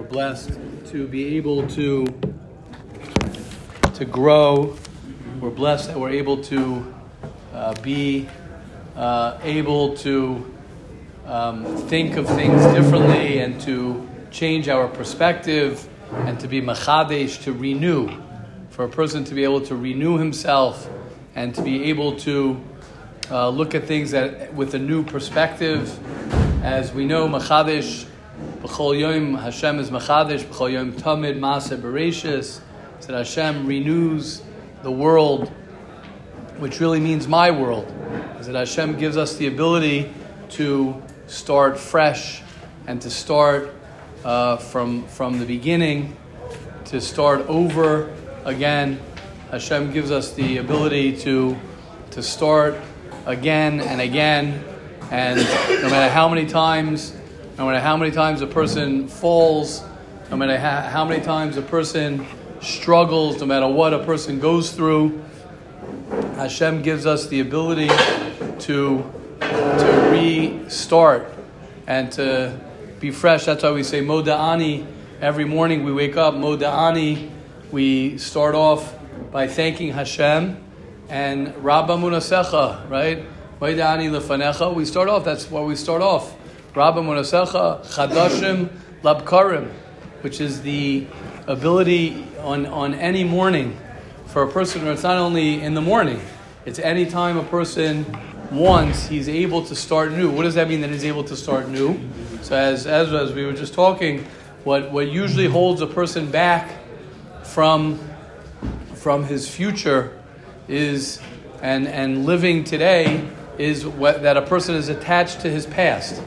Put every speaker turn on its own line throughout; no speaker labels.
We're blessed to be able to to grow. We're blessed that we're able to uh, be uh, able to um, think of things differently and to change our perspective and to be machadesh, to renew. For a person to be able to renew himself and to be able to uh, look at things that, with a new perspective. As we know, machadesh B'chol Yom Hashem is Machadish, B'chol Yom Tamid Maaseh Bereshis, that Hashem renews the world, which really means my world. Is that Hashem gives us the ability to start fresh and to start uh, from, from the beginning, to start over again. Hashem gives us the ability to, to start again and again. And no matter how many times no matter how many times a person falls, no matter how, many times a person struggles, no matter what a person goes through, Hashem gives us the ability to, to restart and to be fresh. That's why we say Moda'ani. Every morning we wake up, Moda'ani. We start off by thanking Hashem and Rabba Munasecha, right? Moda'ani lefanecha. We start off, that's why we start off. Rabba Munasecha Chadashim Labkarim, which is the ability on, on any morning for a person, or it's not only in the morning, it's any time a person wants, he's able to start new. What does that mean that he's able to start new? So, as, as, as we were just talking, what, what usually holds a person back from, from his future is, and, and living today, is what, that a person is attached to his past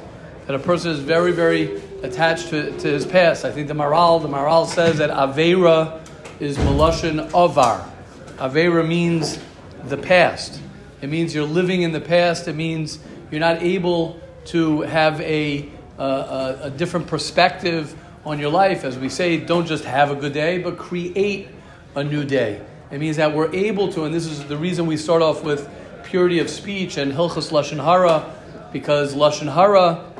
that a person is very, very attached to, to his past. I think the Maharal, the Maharal says that Avera is Malashan Avar. Avera means the past. It means you're living in the past. It means you're not able to have a, a, a different perspective on your life. As we say, don't just have a good day, but create a new day. It means that we're able to, and this is the reason we start off with purity of speech and Hilchas Lashon Hara, because Lashon Hara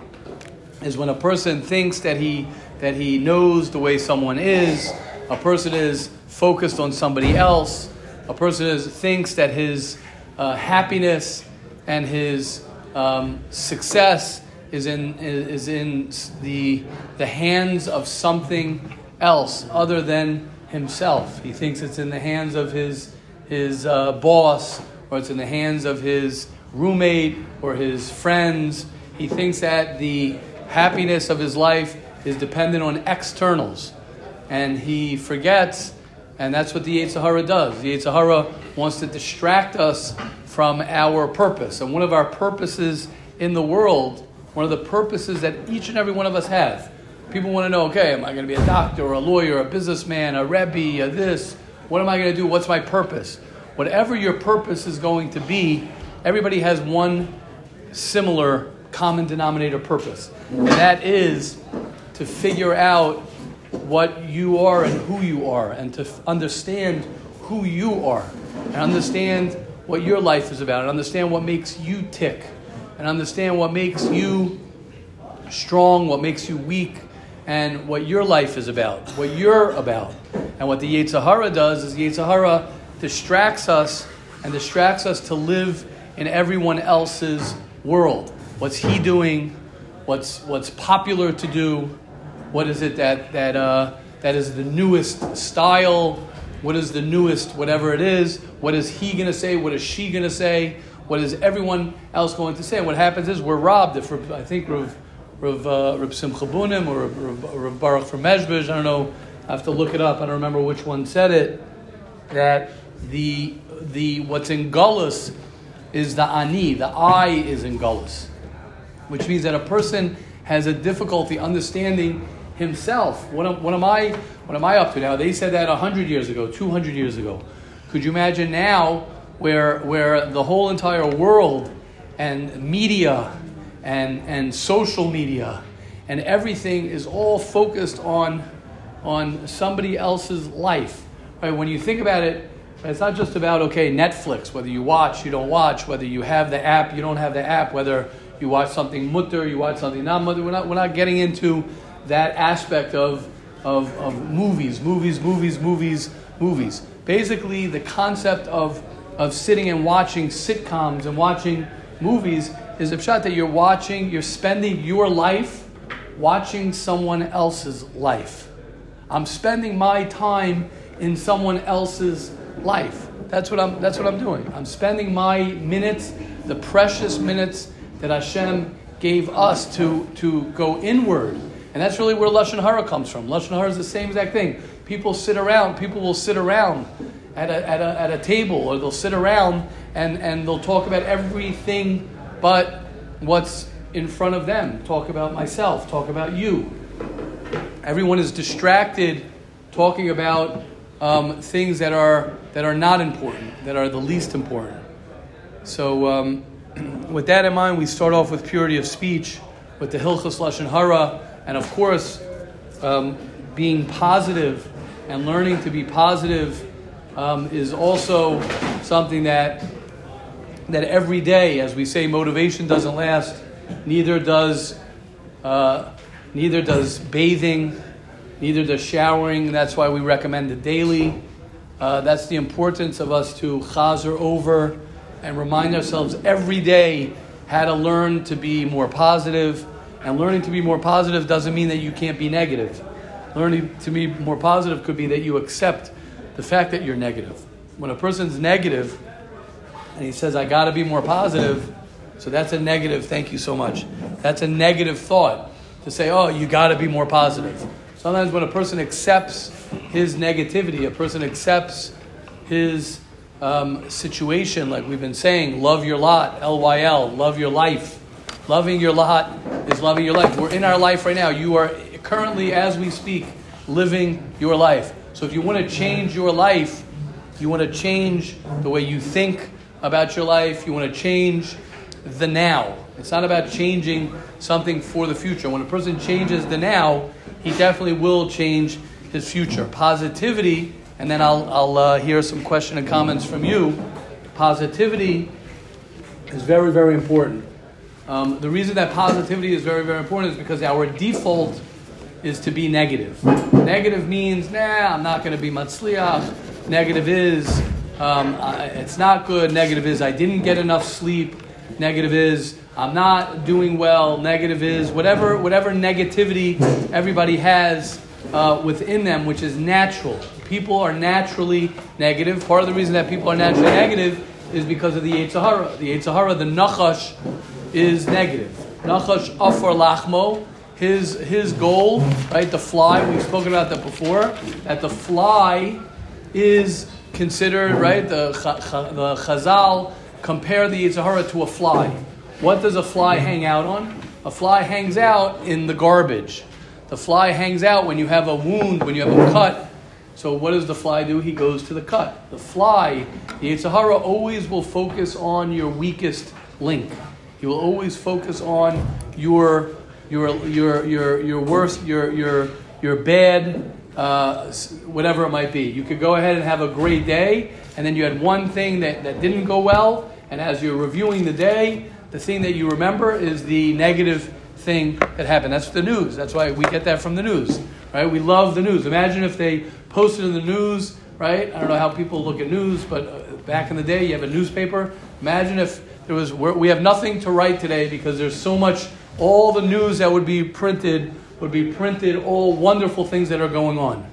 is when a person thinks that he that he knows the way someone is. A person is focused on somebody else. A person is, thinks that his uh, happiness and his um, success is in is in the the hands of something else other than himself. He thinks it's in the hands of his his uh, boss or it's in the hands of his roommate or his friends. He thinks that the happiness of his life is dependent on externals. And he forgets, and that's what the Yetzer Hara does. The Yetzer Hara wants to distract us from our purpose. And one of our purposes in the world, one of the purposes that each and every one of us have, people want to know, okay, am I going to be a doctor, or a lawyer, a businessman, a rebbe, a this? What am I going to do? What's my purpose? Whatever your purpose is going to be, everybody has one similar common denominator purpose. And that is to figure out what you are and who you are, and to understand who you are, and understand what your life is about, and understand what makes you tick, and understand what makes you strong, what makes you weak, and what your life is about, what you're about. And what the Yetzer Hara does is the Yetzer distracts us and distracts us to live in everyone else's world. What's he doing? What's, what's popular to do? What is it that, that, uh, that is the newest style? What is the newest, whatever it is? What is he going to say? What is she going to say? What is everyone else going to say? what happens is we're robbed. If I think Rav, Rav, uh, Rav Simcha Bunim or Rav, Rav Baruch from Mezhbej, I don't know, I have to look it up. I don't remember which one said it. That the, the what's in Gullus is the ani, the I is in Gullus which means that a person has a difficulty understanding himself. What am, what am I? What am I up to now? They said that hundred years ago, two hundred years ago. Could you imagine now, where where the whole entire world and media and and social media and everything is all focused on on somebody else's life. Right? When you think about it, it's not just about okay Netflix, whether you watch, you don't watch, whether you have the app, you don't have the app, whether you watch something mutter, you watch something not mutter. We're not, we're not getting into that aspect of, of, of movies, movies, movies, movies, movies. Basically, the concept of, of sitting and watching sitcoms and watching movies is a shot that you're watching, you're spending your life watching someone else's life. I'm spending my time in someone else's life. That's what I'm, that's what I'm doing. I'm spending my minutes, the precious minutes that Hashem gave us to, to go inward. And that's really where Lashon Hara comes from. Lashon Hara is the same exact thing. People sit around, people will sit around at a, at a, at a table, or they'll sit around and, and they'll talk about everything but what's in front of them. Talk about myself, talk about you. Everyone is distracted talking about um, things that are, that are not important, that are the least important. So, um, with that in mind, we start off with purity of speech, with the Hilchas Lashon Hara, and of course, um, being positive and learning to be positive um, is also something that that every day, as we say, motivation doesn't last. Neither does uh, neither does bathing, neither does showering. That's why we recommend it daily. Uh, that's the importance of us to chazer over and remind ourselves every day how to learn to be more positive. And learning to be more positive doesn't mean that you can't be negative. Learning to be more positive could be that you accept the fact that you're negative. When a person's negative and he says, I got to be more positive, so that's a negative, thank you so much. That's a negative thought to say, oh, you got to be more positive. Sometimes when a person accepts his negativity, a person accepts his um, situation, like we've been saying, love your lot, L Y L, love your life. Loving your lot is loving your life. We're in our life right now. You are currently, as we speak, living your life. So if you want to change your life, you want to change the way you think about your life, you want to change the now. It's not about changing something for the future. When a person changes the now, he definitely will change his future. Positivity and then I'll, I'll uh, hear some question and comments from you. Positivity is very, very important. Um, the reason that positivity is very, very important is because our default is to be negative. Negative means, nah, I'm not going to be matzliach. Negative is, um, I, it's not good. Negative is, I didn't get enough sleep. Negative is, I'm not doing well. Negative is, whatever, whatever negativity everybody has uh, within them, which is natural people are naturally negative. Part of the reason that people are naturally negative is because of the Yetzer Hara. The Yetzer Hara, the Nachash, is negative. Nachash Afar Lachmo, his, his goal, right, the fly, we've spoken about that before, that the fly is considered, right, the, the Chazal compare the Yetzer Hara to a fly. What does a fly hang out on? A fly hangs out in the garbage. The fly hangs out when you have a wound, when you have a cut, so what does the fly do? He goes to the cut. The fly, the Yetzer Hara, always will focus on your weakest link. He will always focus on your your your your your worst your your your bad uh, whatever it might be. You could go ahead and have a great day, and then you had one thing that, that didn't go well, and as you're reviewing the day, the thing that you remember is the negative thing that happened. That's the news. That's why we get that from the news, right? We love the news. Imagine if they posted in the news, right? I don't know how people look at news, but uh, back in the day, you have a newspaper. Imagine if there was, we have nothing to write today because there's so much, all the news that would be printed would be printed, all wonderful things that are going on.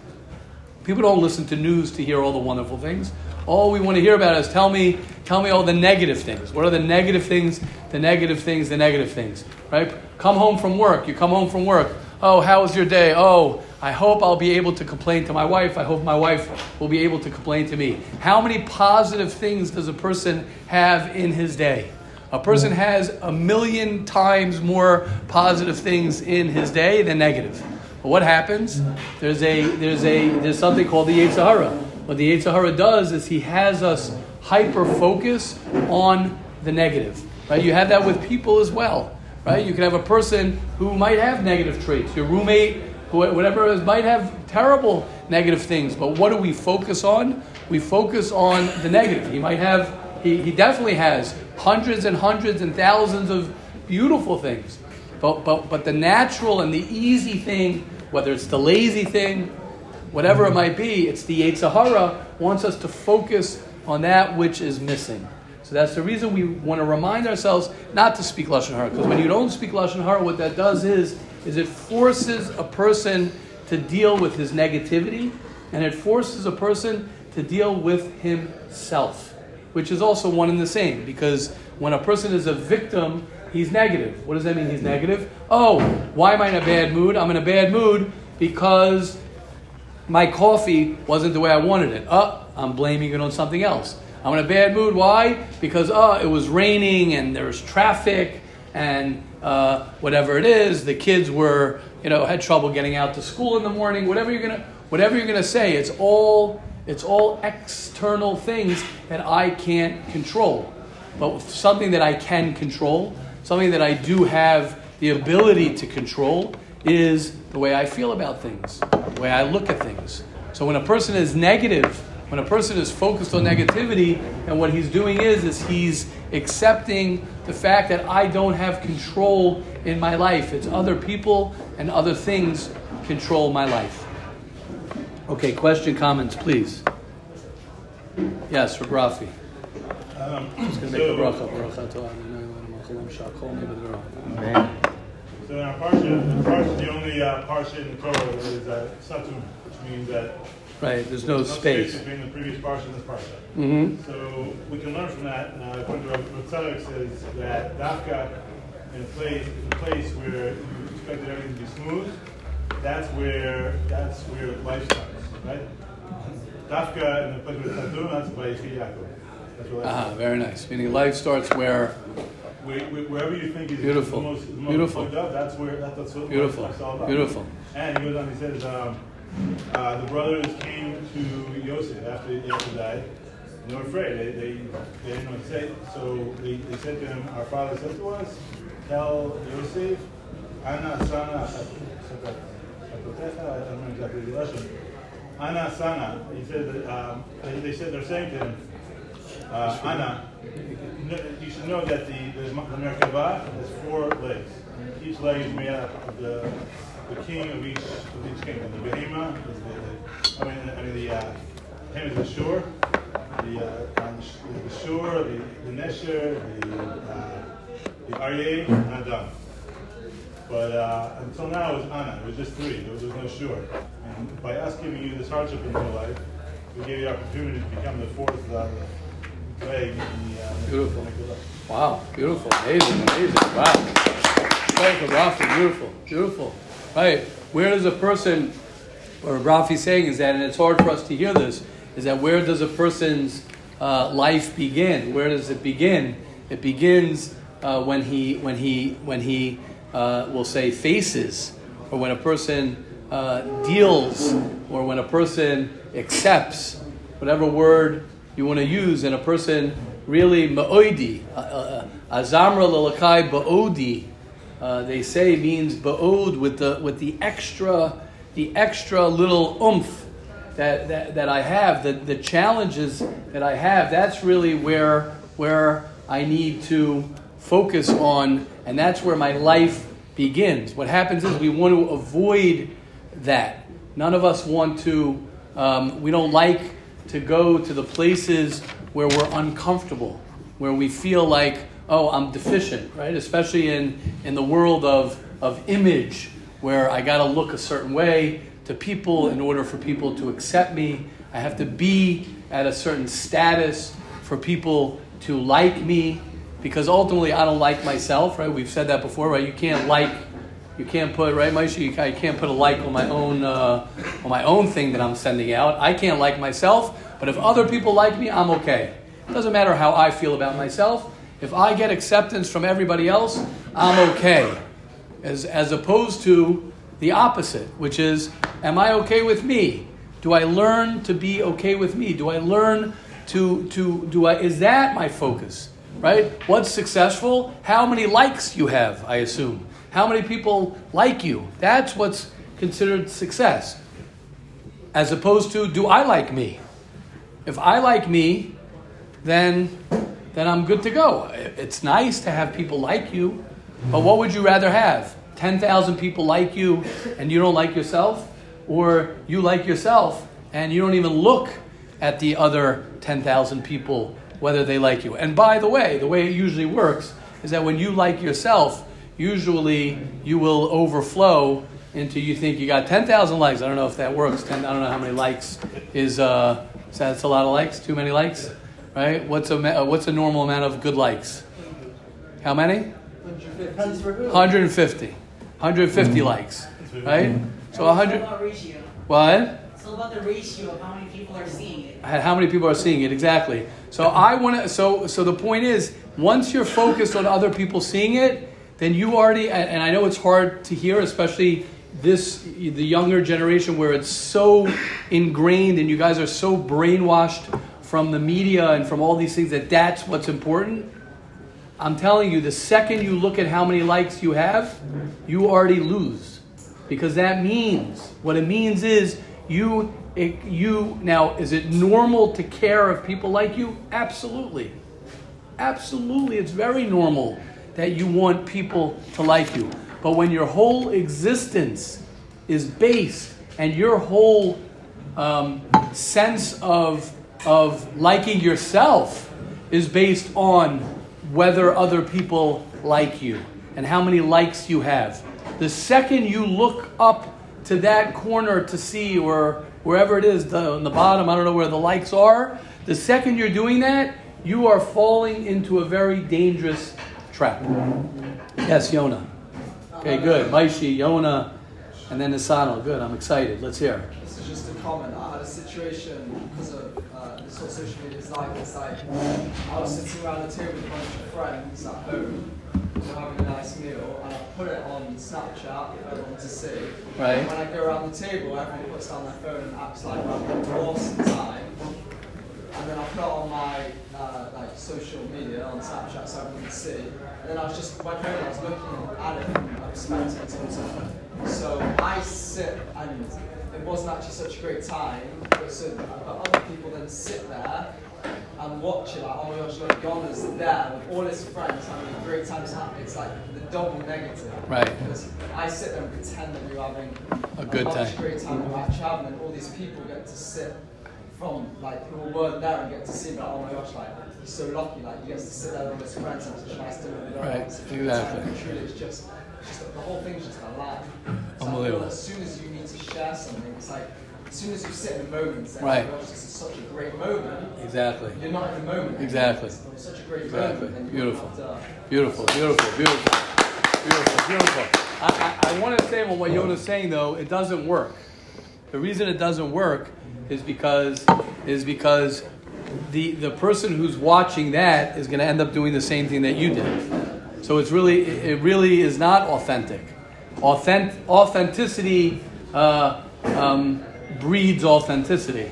People don't listen to news to hear all the wonderful things. All we want to hear about is tell me, tell me all the negative things. What are the negative things? The negative things, the negative things. Right? Come home from work. You come home from work. Oh, how was your day? Oh, I hope I'll be able to complain to my wife. I hope my wife will be able to complain to me. How many positive things does a person have in his day? A person has a million times more positive things in his day than negative. But what happens? There's a there's a there's something called the Yetzer Hara. What the Yetzer Hara does is he has us hyper focus on the negative. Right? You have that with people as well. Right? You could have a person who might have negative traits. Your roommate whatever might have terrible negative things, but what do we focus on? We focus on the negative. He might have, he, he definitely has hundreds and hundreds and thousands of beautiful things. But, but, but the natural and the easy thing whether it's the lazy thing, whatever it might be, it's the Yetzer Hara wants us to focus on that which is missing. So that's the reason we want to remind ourselves not to speak lashon hara. Because when you don't speak lashon hara, what that does is is it forces a person to deal with his negativity, and it forces a person to deal with himself, which is also one and the same. Because when a person is a victim, he's negative. What does that mean? He's negative. Oh, why am I in a bad mood? I'm in a bad mood because my coffee wasn't the way I wanted it. Uh, I'm blaming it on something else. I'm in a bad mood. Why? Because uh, it was raining and there was traffic and uh, whatever it is. The kids were, you know, had trouble getting out to school in the morning. Whatever you're gonna, whatever you're gonna say, it's all, it's all external things that I can't control. But something that I can control, something that I do have the ability to control, is the way I feel about things, the way I look at things. So when a person is negative when a person is focused on negativity, and what he's doing is, is he's accepting the fact that I don't have control in my life. It's other people and other things control my life. Okay, question, comments, please. Yes, Rabrafi. Um, Just going to make a bracha.
So in our parsha, the parsha, the only uh, parsha in the Torah is uh, Satum, which means that
Right, there's no, space.
between the previous parsha and this parsha.
Mm-hmm.
So we can learn from that. Uh, according to what Tzadok says that Dafka in a place, in a place where you expected everything to be smooth, that's where that's where life starts, right? Dafka in the place where not that's by Yaakov.
Where Ah, very nice. Meaning life starts where
where, wherever you think is
beautiful,
the most, the most
beautiful.
Up, that's where that's, what
beautiful,
all about.
beautiful.
And he goes on. He says. Um, uh, the brothers came to Yosef after Yosef died. And they were afraid. They, they, they didn't know what to say. So they, they said to him, Our father said to us, Tell Yosef, Ana Sana, I don't know exactly the Russian. Ana Sana. He said that, um, they said they're saying to him, uh, Ana, you should know that the, the, the Merkava has four legs. Each leg is made out of the the king of each of each kingdom. The Behema is the, the I mean, I mean the uh, him is the shore, the uh, the shore, the, the Nesher, the uh, the Aryeh, and Adam. But uh, until now, it was Anna. It was just three. There was, there was no shore. And by us giving you this hardship in your life, we gave you the opportunity to become the fourth uh, leg the uh,
Beautiful. Wow, beautiful, amazing, amazing. Wow. Thank you, Rafa. Beautiful, beautiful. Right? Where does a person, or Rafi saying is that, and it's hard for us to hear this, is that where does a person's uh, life begin? Where does it begin? It begins uh, when he, when he, when he uh, will say faces, or when a person uh, deals, or when a person accepts, whatever word you want to use, and a person really ma'oidi, uh, azamra lalakai ba'odi, uh, they say means ba'od with the with the extra the extra little oomph that, that, that I have, the, the challenges that I have, that's really where where I need to focus on, and that's where my life begins. What happens is we want to avoid that. None of us want to, um, we don't like to go to the places where we're uncomfortable, where we feel like oh, I'm deficient, right? Especially in, in the world of, of image, where I got to look a certain way to people in order for people to accept me. I have to be at a certain status for people to like me because ultimately I don't like myself, right? We've said that before, right? You can't like, you can't put, right, Maisha? You can't put a like on my own, uh, on my own thing that I'm sending out. I can't like myself, but if other people like me, I'm okay. It doesn't matter how I feel about myself. If I get acceptance from everybody else, I'm okay. As, as opposed to the opposite, which is, am I okay with me? Do I learn to be okay with me? Do I learn to, to do I, is that my focus? Right? What's successful? How many likes you have, I assume. How many people like you? That's what's considered success. As opposed to, do I like me? If I like me, then then I'm good to go. It's nice to have people like you, but what would you rather have? 10,000 people like you and you don't like yourself, or you like yourself and you don't even look at the other 10,000 people whether they like you. And by the way, the way it usually works is that when you like yourself, usually you will overflow into you think you got 10,000 likes. I don't know if that works. 10, I don't know how many likes is, uh, is that's a lot of likes? Too many likes? Right? What's a, uh, what's a normal amount of good likes? How many? 150. 150 likes. Right? So 100. What?
It's all about the ratio of how many people are seeing it.
How many people are seeing it exactly? So I want to. So so the point is, once you're focused on other people seeing it, then you already. And I know it's hard to hear, especially this the younger generation where it's so ingrained and you guys are so brainwashed from the media and from all these things that that's what's important. I'm telling you, the second you look at how many likes you have, you already lose. Because that means, what it means is you, it, you now, is it normal to care if people like you? Absolutely. Absolutely. It's very normal that you want people to like you. But when your whole existence is based and your whole um, sense of, of liking yourself is based on whether other people like you and how many likes you have. The second you look up to that corner to see, or wherever it is, on the bottom, I don't know where the likes are, the second you're doing that, you are falling into a very dangerous trap. Yes, Yona. Okay, good. Maishi, Yona, and then Nisano. Good, I'm excited. Let's hear.
This is just a comment. I had a situation because of this what social media is like. It's like I was sitting around a table with a bunch of friends at home, having a nice meal, and I put it on Snapchat for everyone to see.
Right.
And when I go around the table, everyone puts down their phone and acts like an awesome time. And then I put it on my uh, like social media on Snapchat so everyone can see. And then I was just my phone, I was looking at it and I was something. So I sit and it wasn't actually such a great time. But, so, but other people then sit there and watch it like, oh my gosh, look, Gona's there with all his friends having a great time. It's like the double negative.
Right.
Because I sit there and pretend that we're having
A good
much
time.
great time we're actually having, and all these people get to sit from like who weren't there and get to see like, oh my gosh, like you're so lucky, like you get to sit there with his friends and just nice live
Right, exactly.
And truly, it's just, just the whole thing's just a lie. So
Unbelievable.
As soon as you share something, it's like as soon as you sit in the moment, say,
Right.
oh gosh, this is such a great moment.
Exactly.
You're not in the moment.
Exactly.
It's such a great
Exactly.
moment. and
Beautiful. Beautiful, beautiful, beautiful, beautiful, beautiful. I, I, I want to say on what Yona's saying though, it doesn't work. The reason it doesn't work is because is because the the person who's watching that is going to end up doing the same thing that you did. So it's really it really is not authentic. Authentic authenticity uh, um, breeds authenticity.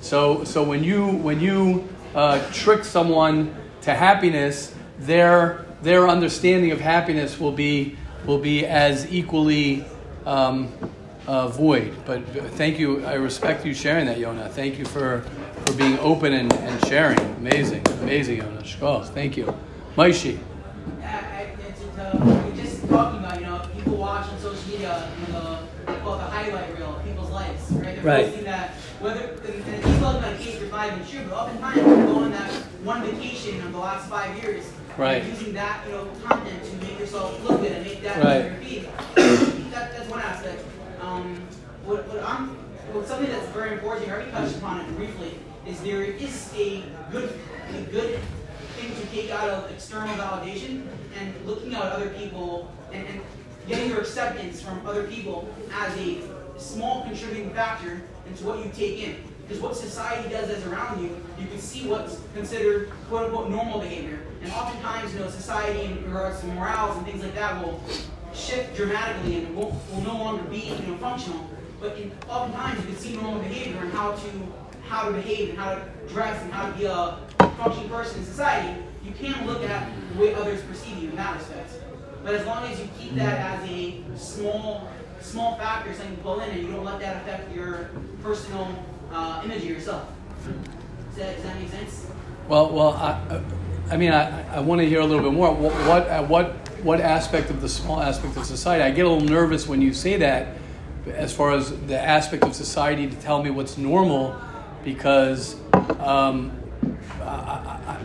So, so when you when you uh, trick someone to happiness, their their understanding of happiness will be will be as equally um, uh, void. But thank you. I respect you sharing that, Yona. Thank you for for being open and, and sharing. Amazing, amazing, Yona. Shkos. Thank you, Maishi.
I, I, it's, uh, just talking about, you know, people watch on social media, you know, they call it the highlight reel of people's lives, right? They're
Right.
posting that, whether, and, and he's talking about a case that's not even true, but oftentimes people go on that one vacation in the last five years.
Right.
And using that, you know, content to make yourself look good and make that
Right.
your feed. that, that's one aspect. Um, what, what I'm, what something that's very important, I already touched upon it briefly, is there is a good, a good thing to take out of external validation and looking at other people and, and getting your acceptance from other people as a small contributing factor into what you take in. Because what society does as around you, you can see what's considered quote unquote normal behavior. And oftentimes, you know, society in regards to morals and things like that will shift dramatically and will, will no longer be you know, functional. But in, oftentimes you can see normal behavior and how to how to behave and how to dress and how to be a functioning person in society. You can look at the way others perceive you in that respect. But as long as you keep that as a small small factor, something to pull in, and you don't let that affect your personal uh, image of yourself. Does that, does that make sense?
Well, well, I, I mean, I, I want to hear a little bit more. What, what, what what aspect of the small aspect of society? I get a little nervous when you say that, as far as the aspect of society to tell me what's normal, because um, I, I,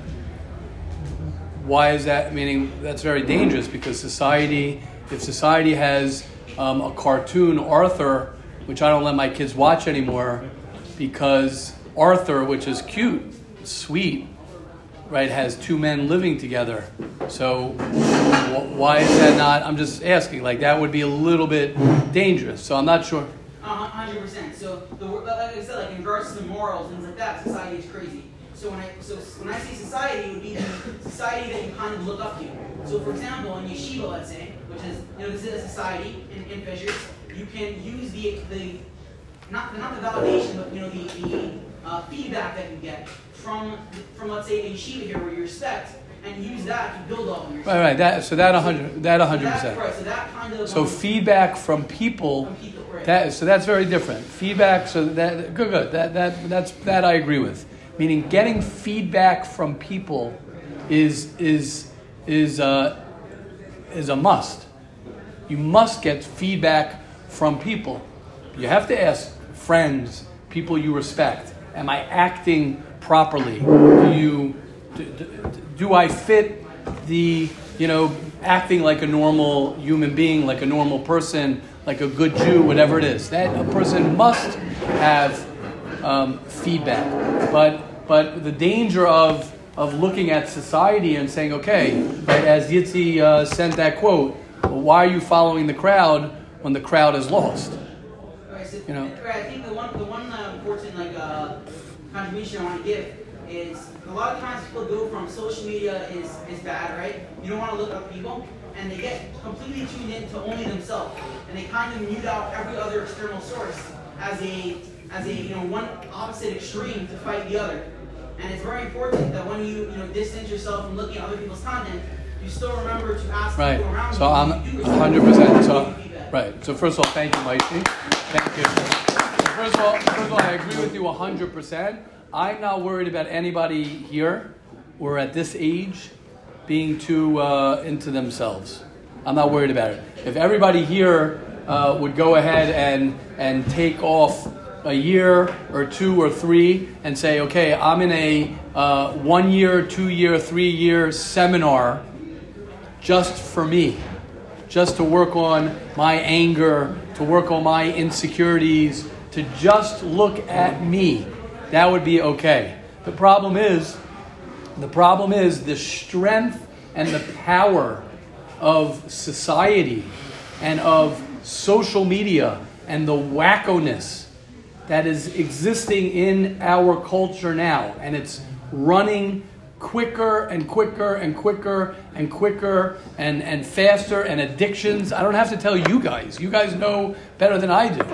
why is that? Meaning that's very dangerous because society, if society has um, a cartoon Arthur, which I don't let my kids watch anymore, because Arthur, which is cute, sweet, right, has two men living together. So why is that not? I'm just asking. Like that would be a little bit dangerous. So I'm not sure.
hundred percent. So the like I said, like in regards to morals and things like that, society is crazy. So when I so when I say society, it would be the society that you kind of look up to. So for example, in yeshiva, let's say, which is you know this is a society in, in Fishers, you can use the the not not the validation, but you know the the uh, feedback that you get from from let's say a yeshiva here where you respect and use that to build up on your
right right that so that 100 that 100
so
percent.
right so that kind of
so
um,
feedback from people,
from people right.
that so that's very different. Feedback so that good good that that that's that I agree with. Meaning getting feedback from people is is is uh, is a must you must get feedback from people you have to ask friends people you respect am I acting properly do you do, do, do I fit the, you know, acting like a normal human being, like a normal person, like a good Jew, whatever it is? That a person must have um, feedback. But, but the danger of, of looking at society and saying, okay, as Yitzi uh, sent that quote, why are you following the crowd when the crowd is lost?
Right, so,
You know.
right, I think the one, the one uh, important like uh, contribution I want to give is a lot of times people go from social media is, is bad, right? You don't want to look up people, and they get completely tuned in to only themselves, and they kind of mute out every other external source as a as a you know one opposite extreme to fight the other. And it's very important that when you you know distance yourself from looking at other people's content, you still remember to ask
Right. So. I'm
when you do
100%. So, right. So first of all, thank you, Mikey. Thank you. So First of all, first of all, I agree with you 100%. I'm not worried about anybody here or at this age being too uh, into themselves. I'm not worried about it. If everybody here uh, would go ahead and, and take off a year or two or three and say, okay, I'm in a uh, one year, two year, three year seminar just for me, just to work on my anger, to work on my insecurities, to just look at me, that would be okay. The problem is, the problem is the strength and the power of society and of social media and the wackoness that is existing in our culture now. And it's running quicker and quicker and quicker and quicker and, and faster and addictions. I don't have to tell you guys. You guys know better than I do.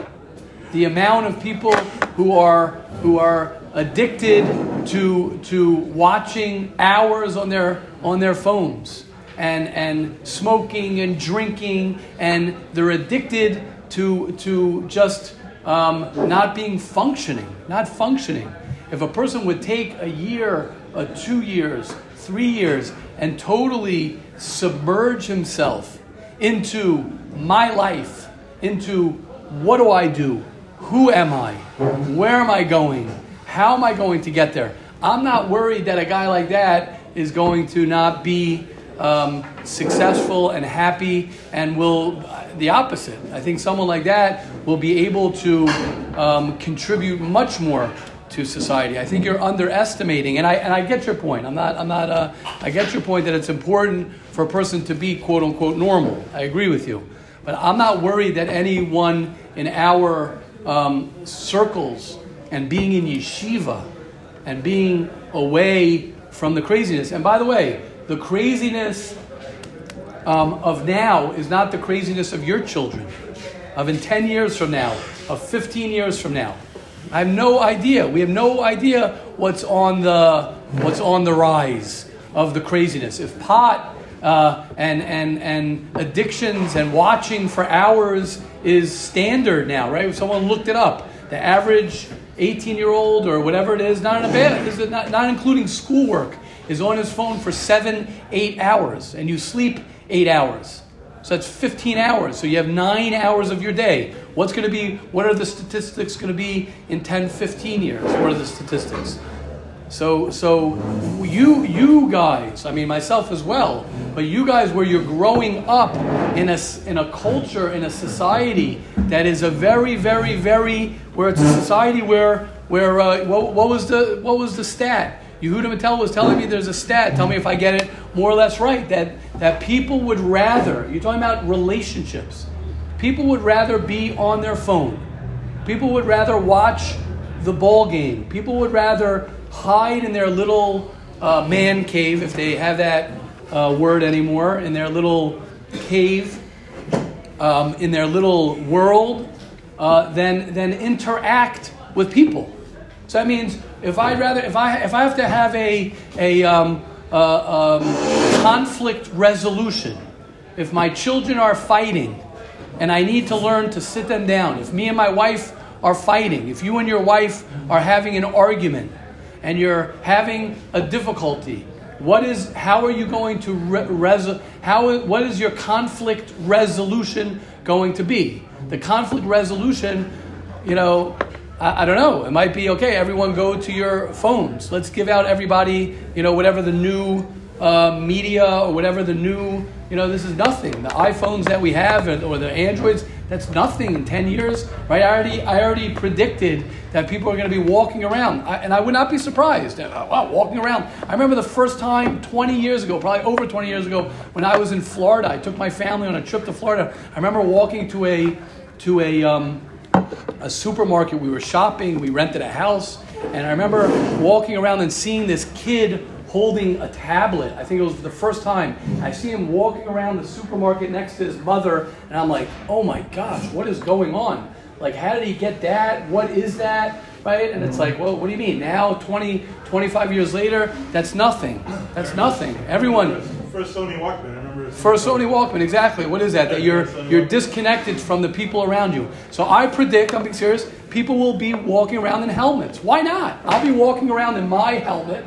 The amount of people who are who are addicted to to watching hours on their on their phones and and smoking and drinking and they're addicted to to just um, not being functioning, not functioning. If a person would take a year, uh, two years, three years, and totally submerge himself into my life, into what do I do? Who am I? Where am I going? How am I going to get there? I'm not worried that a guy like that is going to not be um, successful and happy and will the opposite. I think someone like that will be able to um, contribute much more to society. I think you're underestimating, and I and I get your point. I'm not I'm not uh, I get your point that it's important for a person to be quote unquote normal. I agree with you, but I'm not worried that anyone in our um, circles and being in yeshiva and being away from the craziness. And by the way, the craziness um, of now is not the craziness of your children, of in 10 years from now, of 15 years from now. I have no idea. We have no idea what's on the, what's on the rise of the craziness. If pot uh, and, and, and addictions and watching for hours is standard now, right? Someone looked it up, the average 18 year old or whatever it is, not in a this is not, not including schoolwork, is on his phone for seven, eight hours, and you sleep eight hours. So that's 15 hours. So you have nine hours of your day. What's going to be, what are the statistics going to be in 10, 15 years? What are the statistics? So, so you, you guys, I mean myself as well, but you guys, where you're growing up in a, in a culture, in a society that is a very, very, very, where it's a society where, where uh, what, what, was the, what was the stat? Yehuda Mattel was telling me there's a stat, tell me if I get it more or less right, that, that people would rather, you're talking about relationships, people would rather be on their phone. People would rather watch the ball game. People would rather hide in their little uh, man cave, if they have that uh, word anymore, in their little cave, um, in their little world, uh, than, than interact with people. So that means if I'd rather, if I, if I have to have a, a um, uh, um, conflict resolution, if my children are fighting and I need to learn to sit them down, if me and my wife are fighting, if you and your wife are having an argument, and you're having a difficulty, what is how are you going to re- how what is your conflict resolution going to be? The conflict resolution, you know, I, I, don't know. It might be okay. Everyone go to your phones. Let's give out everybody, you know, whatever the new uh, media or whatever the new, you know, this is nothing. The iPhones that we have or the Androids, that's nothing in 10 years, right? I already, I already predicted that people are going to be walking around, I, and I would not be surprised. Uh, wow, walking around. I remember the first time 20 years ago, probably over 20 years ago, when I was in Florida. I took my family on a trip to Florida. I remember walking to a, to a, um, a supermarket. We were shopping, we rented a house, and I remember walking around and seeing this kid holding a tablet. I think it was the first time. I see him walking around the supermarket next to his mother, and I'm like, oh my gosh, what is going on? Like, how did he get that? What is that? Right? And it's like, well, what do you mean? Now, 20, 25 years later, that's nothing. That's nothing. Everyone.
First Sony Walkman, I remember.
First Sony Walkman, exactly. What is that? That you're you're disconnected from the people around you. So I predict, I'm being serious, people will be walking around in helmets. Why not? I'll be walking around in my helmet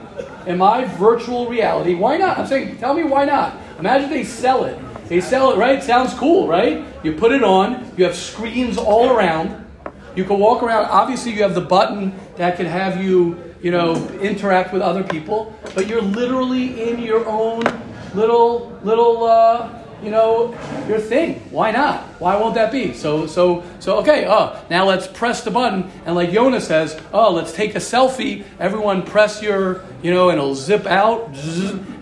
in my virtual reality. Why not? I'm saying, tell me why not. Imagine they sell it. They sell it, right? Sounds cool, right? You put it on, you have screens all around. You can walk around. Obviously, you have the button that can have you, you know, interact with other people, but you're literally in your own little, little, uh, you know, your thing. Why not? Why won't that be? So, so, so. Okay. Oh, now let's press the button, and like Yona says, oh, let's take a selfie. Everyone press your, you know, and it'll zip out,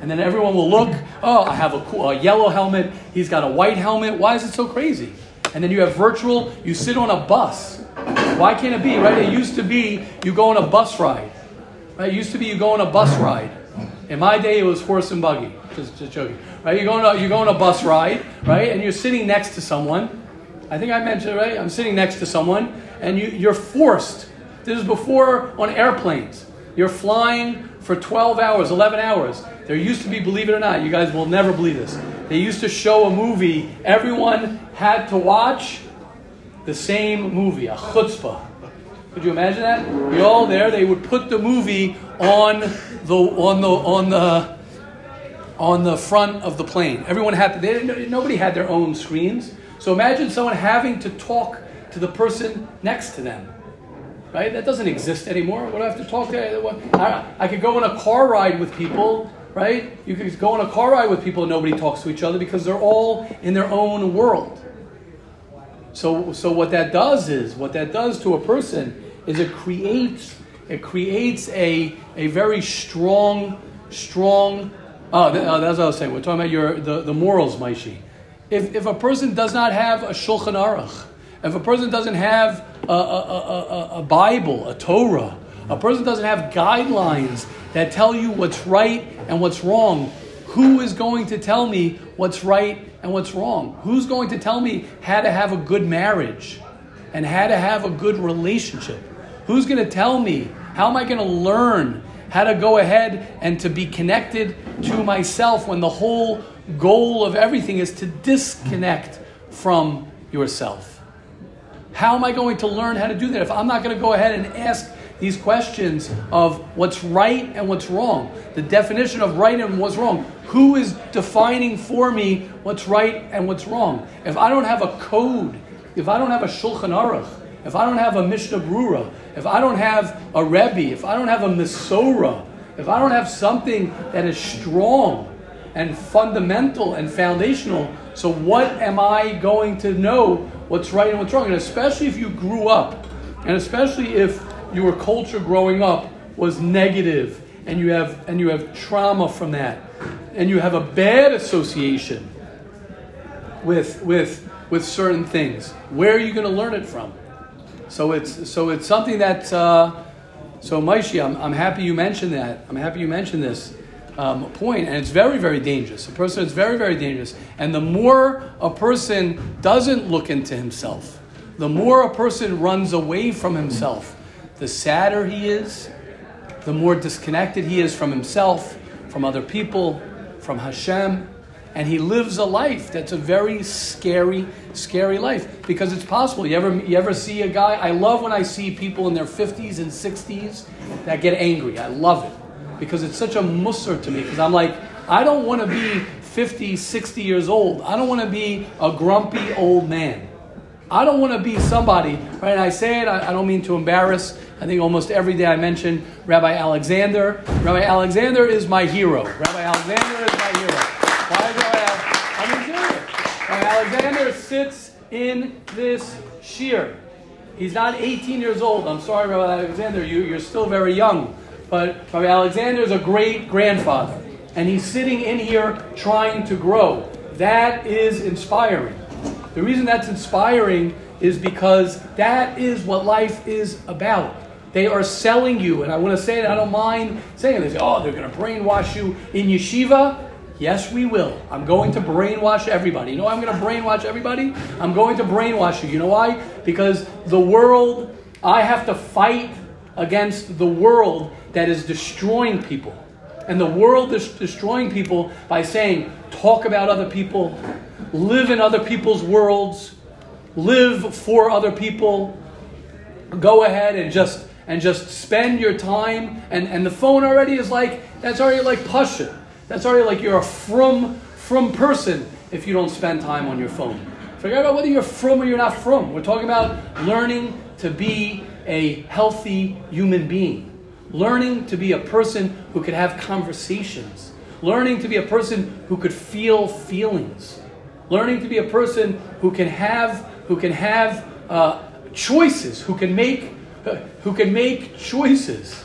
and then everyone will look. Oh, I have a, cool, a yellow helmet. He's got a white helmet. Why is it so crazy? And then you have virtual. You sit on a bus. Why can't it be right? It used to be you go on a bus ride. Right? It used to be you go on a bus ride. In my day, it was horse and buggy. Just, just joking right? You're going, on, you're going a bus ride, right? And you're sitting next to someone. I think I mentioned, it, right? I'm sitting next to someone, and you, you're forced. This is before on airplanes. You're flying for 12 hours, 11 hours. There used to be, believe it or not, you guys will never believe this. They used to show a movie, everyone had to watch the same movie, a chutzpah. Could you imagine that? You're all there. They would put the movie on the on the on the on the front of the plane. Everyone had they, nobody had their own screens. So imagine someone having to talk to the person next to them. Right? That doesn't exist anymore. What do I have to talk to? I, I could go on a car ride with people, right? You could go on a car ride with people and nobody talks to each other because they're all in their own world. So, so what that does is, what that does to a person is it creates, it creates a, a very strong, strong Oh, oh, that's what I was saying. We're talking about your the, the morals, Maishi. If, if a person does not have a Shulchan Aruch, if a person doesn't have a, a, a, a, Bible, a Torah, a person doesn't have guidelines that tell you what's right and what's wrong, who is going to tell me what's right and what's wrong? Who's going to tell me how to have a good marriage and how to have a good relationship? Who's going to tell me? How am I going to learn how to go ahead and to be connected to myself when the whole goal of everything is to disconnect from yourself. How am I going to learn how to do that if I'm not going to go ahead and ask these questions of what's right and what's wrong, the definition of right and what's wrong. Who is defining for me what's right and what's wrong? If I don't have a code, if I don't have a Shulchan Aruch, if I don't have a Mishnah Brura, if I don't have a Rebbe, if I don't have a Masorah, if I don't have something that is strong and fundamental and foundational, so what am I going to know what's right and what's wrong? And especially if you grew up, and especially if your culture growing up was negative and you have and you have trauma from that and you have a bad association with with with certain things where are you going to learn it from so it's so it's something that uh, so Maishi, I'm, I'm happy you mentioned that I'm happy you mentioned this um, point, and it's very very dangerous a person is very very dangerous and the more a person doesn't look into himself the more a person runs away from himself the sadder he is, the more disconnected he is from himself, from other people, from Hashem. And he lives a life that's a very scary, scary life because it's possible. You ever, you ever see a guy? I love when I see people in their 50s and 60s that get angry. I love it because it's such a musser to me because I'm like, I don't want to be 50, 60 years old. I don't want to be a grumpy old man. I don't want to be somebody, right? And I say it, I, I don't mean to embarrass. I think almost every day I mention Rabbi Alexander. Rabbi Alexander is my hero. Rabbi Alexander is my hero. Why is Rabbi I mean, serious. Rabbi Alexander sits in this shiur. He's not 18 years old. I'm sorry, Rabbi Alexander, you, you're still very young. But Rabbi Alexander is a great grandfather. And he's sitting in here trying to grow. That is inspiring. The reason that's inspiring is because that is what life is about. They are selling you, and I want to say it, I don't mind saying this. Oh, they're going to brainwash you in yeshiva. Yes, we will. I'm going to brainwash everybody. You know I'm going to brainwash everybody? I'm going to brainwash you. You know why? Because the world, I have to fight against the world that is destroying people. And the world is destroying people by saying, talk about other people, live in other people's worlds, live for other people. Go ahead and just and just spend your time and, and the phone already is like that's already like pasha. That's already like you're a frum frum person if you don't spend time on your phone. Forget about whether you're frum or you're not frum. We're talking about learning to be a healthy human being. Learning to be a person who could have conversations. Learning to be a person who could feel feelings learning to be a person who can have who can have uh, choices, who can make uh, who can make choices,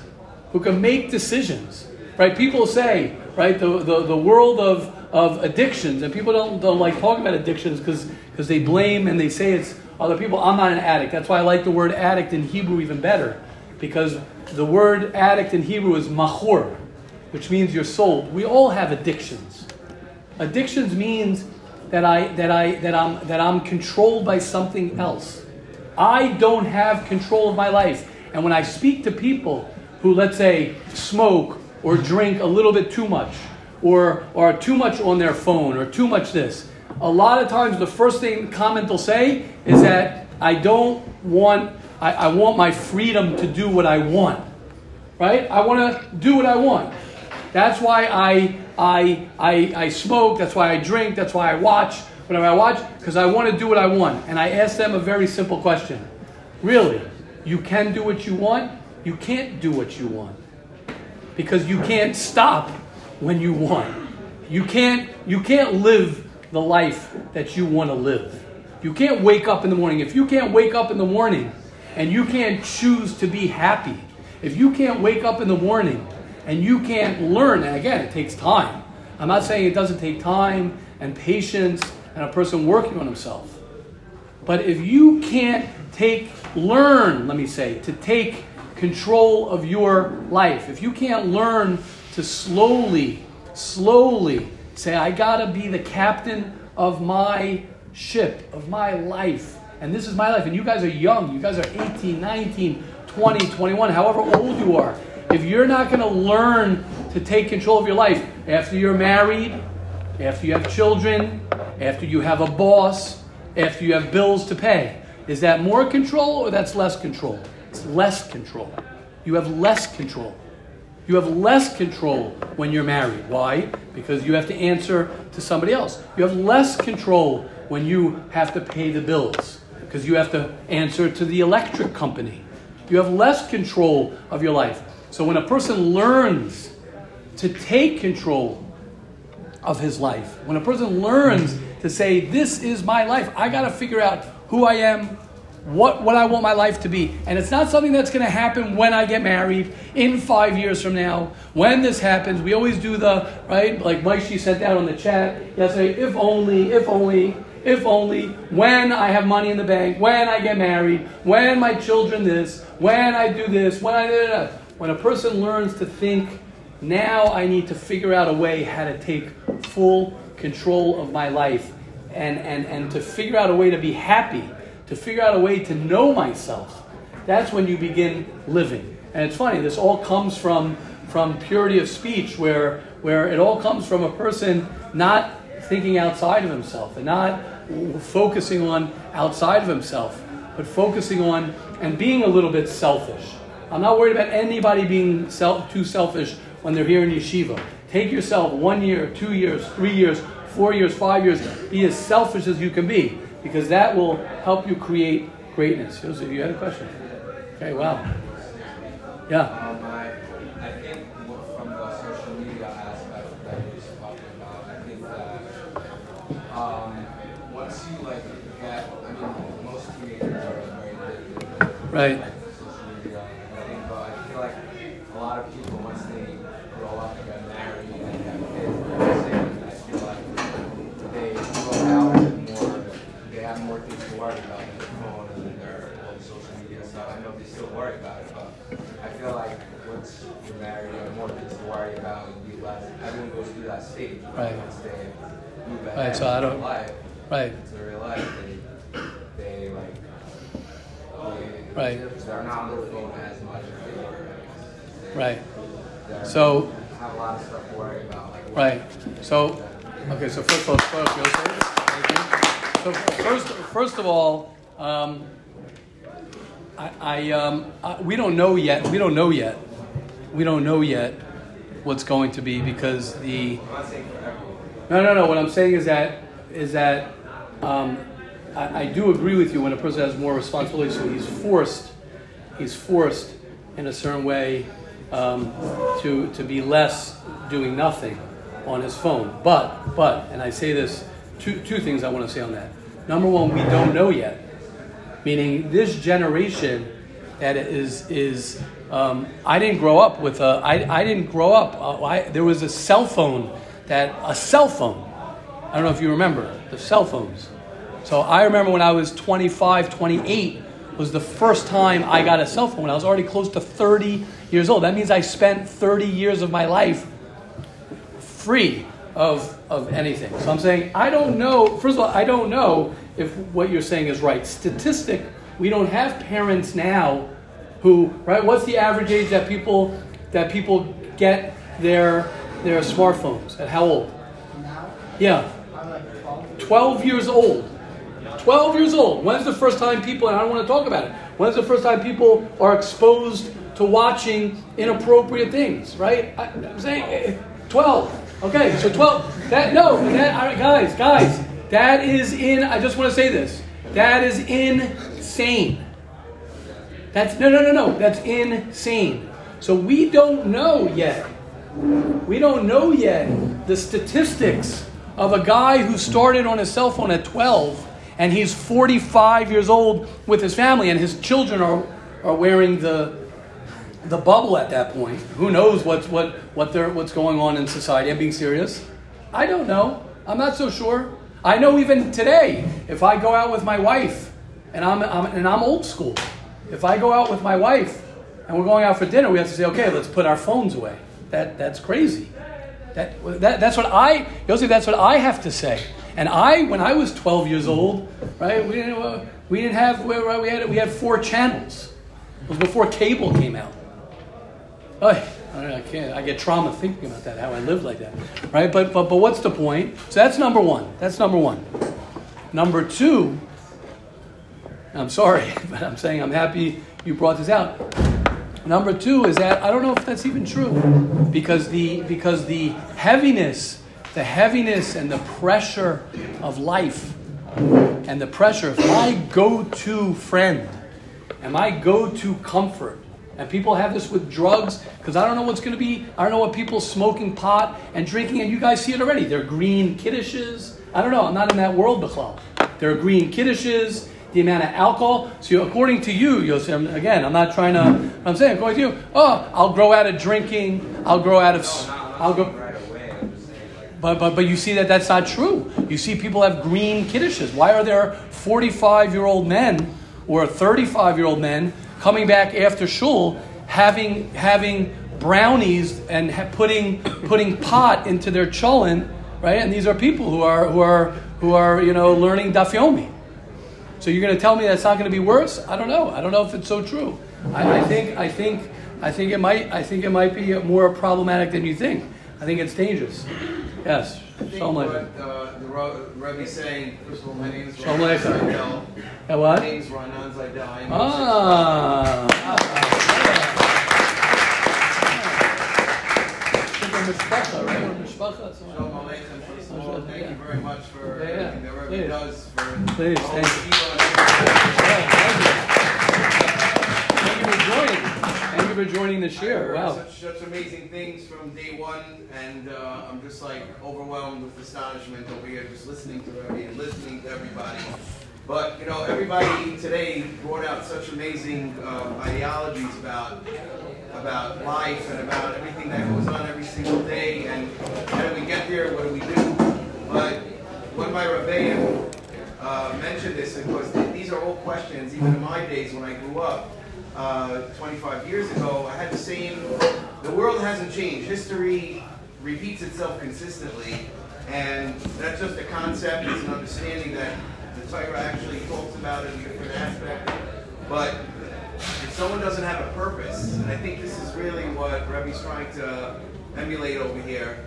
who can make decisions. Right? People say, right, the, the, the world of, of addictions, and people don't, don't like talking about addictions because they blame and they say it's other people. I'm not an addict. That's why I like the word addict in Hebrew even better. Because the word addict in Hebrew is machor, which means you're sold. We all have addictions. Addictions means that I that I that I'm that I'm controlled by something else. I don't have control of my life. And when I speak to people who let's say smoke or drink a little bit too much or are too much on their phone or too much this, a lot of times the first thing comment they'll say is that I don't want I, I want my freedom to do what I want. Right? I want to do what I want. That's why I I, I, I smoke, that's why I drink, that's why I watch, whatever I watch, because I want to do what I want. And I ask them a very simple question Really, you can do what you want, you can't do what you want. Because you can't stop when you want. You can't, you can't live the life that you want to live. You can't wake up in the morning. If you can't wake up in the morning and you can't choose to be happy, if you can't wake up in the morning and you can't learn. And again, it takes time. I'm not saying it doesn't take time and patience and a person working on himself. But if you can't take, learn, let me say, to take control of your life, if you can't learn to slowly, slowly say, I gotta be the captain of my ship, of my life, and this is my life, and you guys are young, you guys are 18, 19, 20, 21, however old you are, if you're not to learn to take control of your life after you're married, after you have children, after you have a boss, after you have bills to pay, is that more control or that's less control? It's less control. you have less control. You have less control when you're married. Why? Because you have to answer to somebody else. You have less control when you have to pay the bills because you have to answer to the electric company. You have less control of your life. So when a person learns to take control of his life, when a person learns to say, This is my life, I got to figure out who I am, what, what I want my life to be. And it's not something that's going to happen when I get married, in five years from now, when this happens. We always do the, right, like Maishi sent out on the chat yesterday, if only, if only, if only, when I have money in the bank, when I get married, when my children this, when I do this, when I, when a person learns to think, now I need to figure out a way how to take full control of my life and, and, and to figure out a way to be happy to figure out a way to know myself, that's when you begin living. And it's funny, this all comes from, from purity of speech, where, where it all comes from a person not thinking outside of himself and not focusing on outside of himself, but focusing on and being a little bit selfish. I'm not worried about anybody being self, too selfish when they're here in yeshiva. Take yourself one year, two years, three years, four years, five years. Be as selfish as you can be because that will help you create greatness. Joseph, you had a question? Okay, wow. Yeah.
Um, I, I think from the social media aspect that just talking about, I think that um, once you like get, I mean, most teenagers are very addicted
right.
social media. I think, but I feel like a lot of people, once they grow up and get married and have kids, I feel like they grow out have more things to worry about than their phone and their all the social media stuff. I know they still worry about it, but I feel like once you're married, you have more things to worry about and be less. Everyone goes through that stage
right.
move
right, so I don't,
life,
right.
real life. They, they like,
right.
They're not as much as they were.
Right. So
have a lot of stuff to worry about. Like,
right. So, okay. So first of all, first, so first, first of all, um, I, I, um, I, we don't know yet. We don't know yet. We don't know yet what's going to be because the. No, no, no. What I'm saying is that is that um, I, I do agree with you when a person has more responsibility, so he's forced, he's forced in a certain way um, to to be less doing nothing on his phone. But but, and I say this two, two things I want to say on that. Number one, we don't know yet. Meaning, this generation that is, is um, I didn't grow up with a, I, I didn't grow up, uh, I, there was a cell phone that, a cell phone. I don't know if you remember the cell phones. So I remember when I was 25, 28 was the first time I got a cell phone. I was already close to 30 years old. That means I spent 30 years of my life free of, of anything. So I'm saying, I don't know, first of all, I don't know if what you're saying is right. Statistic, we don't have parents now who, right, what's the average age that people, that people get their, their smartphones? At how old?
Now?
Yeah.
I'm like 12.
12 years old. 12 years old. When's the first time people, and I don't want to talk about it, when's the first time people are exposed to watching inappropriate things, right? I, I'm saying eh, 12. Okay, so 12. That no, that, all right, guys, guys, that is in. I just want to say this. That is insane. That's no, no, no, no. That's insane. So we don't know yet. We don't know yet the statistics of a guy who started on his cell phone at 12 and he's 45 years old with his family and his children are, are wearing the the bubble at that point. Who knows what's what what they're, what's going on in society? I'm being serious. I don't know. I'm not so sure. I know even today, if I go out with my wife, and I'm, I'm and I'm old school. If I go out with my wife and we're going out for dinner, we have to say, okay, let's put our phones away. That that's crazy. That, that that's what I Yossi, that's what I have to say. And I, when I was 12 years old, right, we didn't, uh, we didn't have, we had, we had four channels. It was before cable came out. Oh, I can't. I get trauma thinking about that. How I lived like that, right? But but but what's the point? So that's number one. That's number one. Number two. I'm sorry, but I'm saying I'm happy you brought this out. Number two is that I don't know if that's even true, because the because the heaviness, the heaviness and the pressure of life, and the pressure of my go-to friend, and my go-to comfort, and people have this with drugs because I don't know what's going to be. I don't know what people smoking pot and drinking, and you guys see it already. They're green kiddishes. I don't know. I'm not in that world, Bichlal. They're green kiddishes the amount of alcohol. So according to you, Yosef, again, I'm not trying to. I'm saying according to you, oh, I'll grow out of drinking. I'll grow out of. I'll go.
Right away, I'm just saying, like,
But, but, but you see that that's not true. You see people have green kiddishes. Why are there 45 year old men or 35 year old men coming back after shul having, having brownies and ha- putting, putting pot into their cholent, right? And these are people who are, who are, who are you know, learning daf yomi. So you're going to tell me that's not going to be worse? I don't know. I don't know if it's so true. I, I think I think I think it might I think it might be more problematic than you think. I think it's dangerous. Yes.
I think
Shalom
what uh, the Rebbe's saying, first of all, my name is
Shalom
Ron
Aleichem.
Zaydel.
Yeah,
My
what?
name is Ranan Zaydel.
Ah. Mishpacha, right? Or mishpacha, something.
Shalom Aleichem, first of all, thank you very much for
Yeah, yeah.
everything that
Please.
does for
Please, thank you.
yeshiva and everything.
Thank you for joining. Thank you for joining.
I heard
Wow.
Such, such amazing things from day one, and uh, I'm just like overwhelmed with astonishment over here, just listening to Rebbe and listening to everybody. But you know, everybody today brought out such amazing um, ideologies about about life and about everything that goes on every single day, and how do we get there? What do we do? But when my rebbeim uh, mentioned this because th- these are all questions. Even in my days when I grew up, uh, 25 years ago, I had the same. The world hasn't changed. History repeats itself consistently, and that's just a concept. It's an understanding that the Torah actually talks about in a different aspect. But if someone doesn't have a purpose, and I think this is really what Rebbe's trying to emulate over here,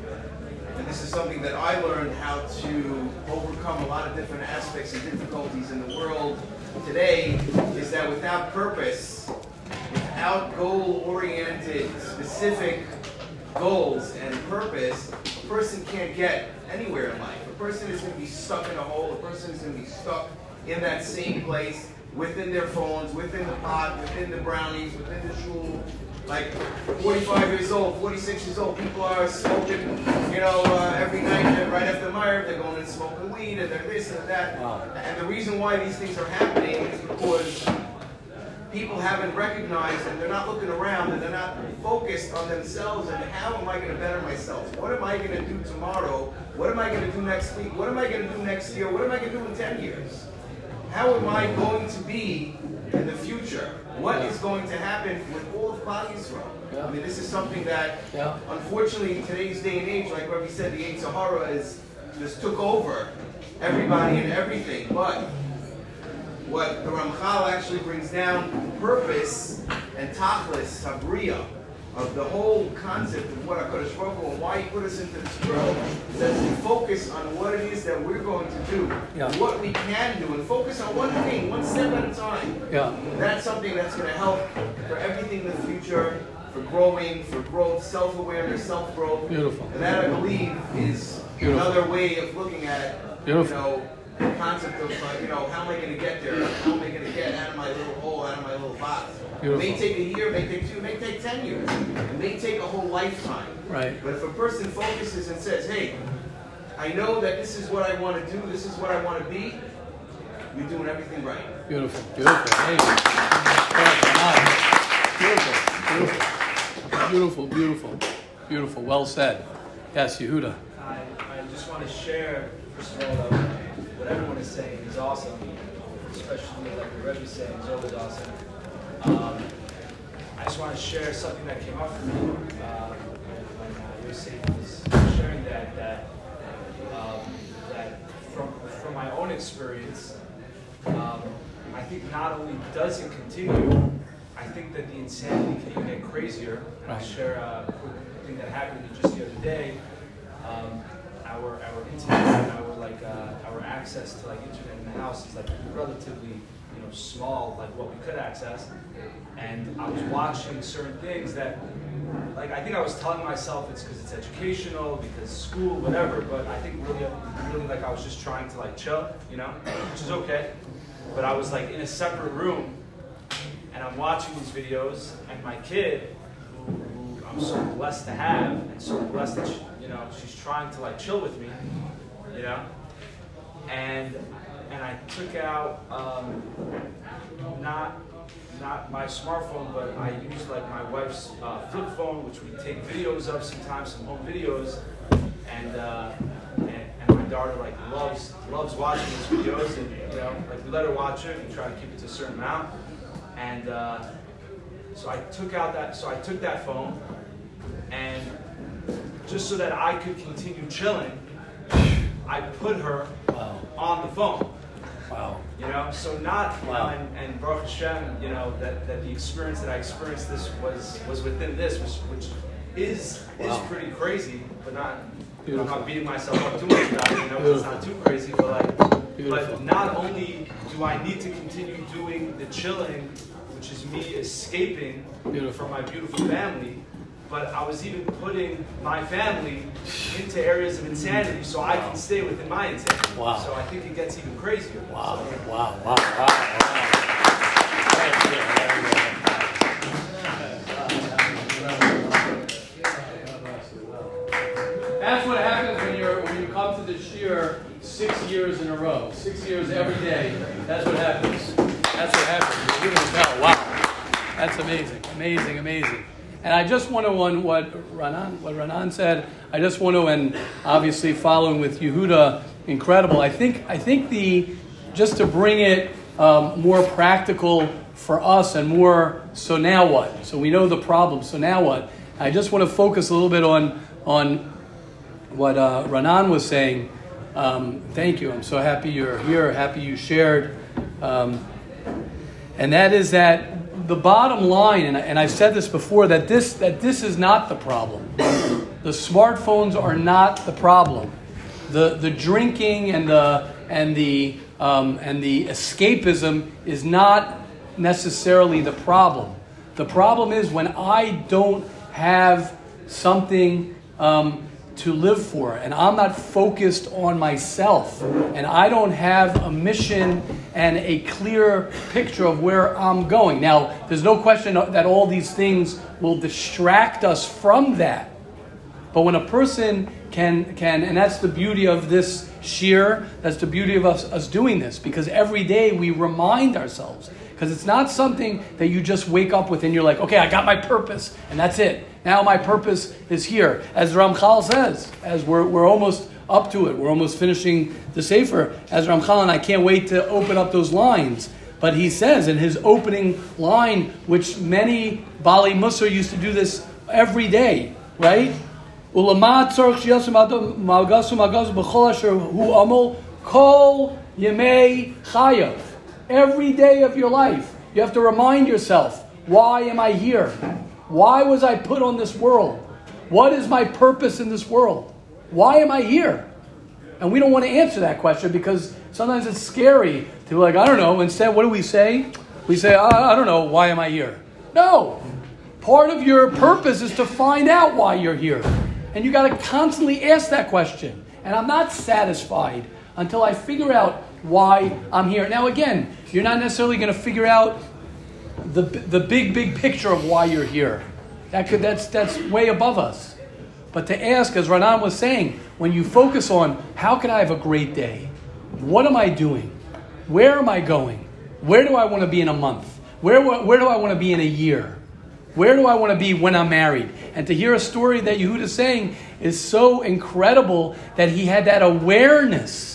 and this is something that I learned how to overcome a lot of different aspects and difficulties in the world today, is that without purpose, without goal-oriented, specific goals and purpose, a person can't get anywhere in life. A person is going to be stuck in a hole. A person is going to be stuck in that same place, within their phones, within the pot, within the brownies, within the shul. Like 45 years old, 46 years old, people are smoking, you know, uh, every night right after Maariv, they're going and smoking weed and they're this and that. And the reason why these things are happening is because people haven't recognized and they're not looking around and they're not focused on themselves and how am I going to better myself? What am I going to do tomorrow? What am I going to do next week? What am I going to do next year? What am I going to do in 10 years? How am I going to be in the future? What is going to happen with all of Klal Yisrael? I mean, this is something that,
Yeah.
unfortunately, in today's day and age, like Rabbi said, the Yetzer Hara is just took over everybody and everything. But what the Ramchal actually brings down purpose and tachlis, habriya, of the whole concept of what HaKadosh Baruch Hu and why he put us into this world, is that we focus on what it is that we're going to do,
Yeah.
what we can do, and focus on one thing, one step at a time.
Yeah.
That's something that's going to help for everything in the future, for growing, for growth, self-awareness, self-growth.
Beautiful.
And that, I believe, is
Beautiful.
another way of looking at,
Beautiful.
you know, the concept of, uh, you know, how am I going to get there? How am I going to get out of my little hole, out of my little box? It may take a year, it may take two, it may take ten years. It may take a whole lifetime.
Right.
But if a person focuses and says, hey, I know that this is what I want to do, this is what I want to be, you're doing everything right.
Beautiful. Beautiful. Hey. Beautiful. Beautiful. Beautiful. Beautiful. Beautiful. Well said. Yes, Yehuda.
I, I just want to share, first of all, what everyone is saying is awesome, especially like the Rebbe is saying is always awesome. Um, I just want to share something that came up for me uh, when uh, Yosef was sharing that, that, um, that from, from my own experience, um, I think not only does it continue, I think that the insanity can even get crazier. And
I'll
share a quick thing that happened just the other day. Um, our our internet and our like uh, our access to like internet in the house is like relatively small like what we could access, and I was watching certain things that like I think I was telling myself it's because it's educational, because school, whatever. But I think really, really like I was just trying to like chill, you know, which is okay. But I was like in a separate room, and I'm watching these videos, and my kid, who, who I'm so blessed to have, and so blessed that she, you know she's trying to like chill with me, you know, and and I took out um, not not my smartphone, but I use like my wife's uh, flip phone, which we take videos of sometimes, some home videos, and, uh, and my daughter like loves loves watching these videos, and you know like we let her watch it, we try to keep it to a certain amount, and uh, so I took out that so I took that phone, and just so that I could continue chilling, I put her on the phone.
Wow.
You know, so not you know,
Wow.
and, and Baruch Hashem, you know, that, that the experience that I experienced this was was within this, which which is
Wow.
is pretty crazy, but not I'm not beating myself up too much about it, you know, 'cause it's not too crazy, but like
Beautiful.
but not only do I need to continue doing the chilling, which is me escaping
Beautiful.
from my beautiful family, but I was even putting my family into areas of insanity so I can stay within my insanity.
Wow.
So I think it gets even crazier.
Wow,
So-
wow, wow, wow, wow. Very good. That's what happens when you're when you come to the shiur six years in a row, six years every day. That's what happens. That's what happens. You're gonna tell. Wow, that's amazing, amazing, amazing. And I just want to on what Ranan what Ranan said. I just want to and obviously following with Yehuda, incredible. I think I think the just to bring it um, more practical for us and more. So now what? So we know the problem. So now what? I just want to focus a little bit on on what uh, Ranan was saying. Um, thank you. I'm so happy you're here. Happy you shared. Um, and that is that the bottom line, and, I, and I've said this before, that this that this is not the problem. The smartphones are not the problem. The the drinking and the and the um, and the escapism is not necessarily the problem. The problem is when I don't have something um, to live for, and I'm not focused on myself, and I don't have a mission and a clear picture of where I'm going. Now, there's no question that all these things will distract us from that. But when a person can, can and that's the beauty of this shiur, that's the beauty of us, us doing this, because every day we remind ourselves. Because it's not something that you just wake up with and you're like, okay, I got my purpose, and that's it. Now my purpose is here. As Ramchal says, as we're, we're almost up to it, we're almost finishing the Sefer, as Ramchal, and I can't wait to open up those lines. But he says in his opening line, which many Baalei Mussar used to do this every day, right? Every day of your life, you have to remind yourself, why am I here? Why was I put on this world? What is my purpose in this world? Why am I here? And we don't want to answer that question because sometimes it's scary to be like, I don't know. Instead, what do we say? We say, I, I don't know, why am I here? No. Part of your purpose is to find out why you're here. And you got to constantly ask that question. And I'm not satisfied until I figure out why I'm here. Now, again, you're not necessarily going to figure out the, the big, big picture of why you're here. That could, that's, that's way above us. But to ask, as Ranan was saying, when you focus on how can I have a great day? What am I doing? Where am I going? Where do I want to be in a month? Where, where do I want to be in a year? Where do I want to be when I'm married? And to hear a story that Yehuda is saying is so incredible that he had that awareness.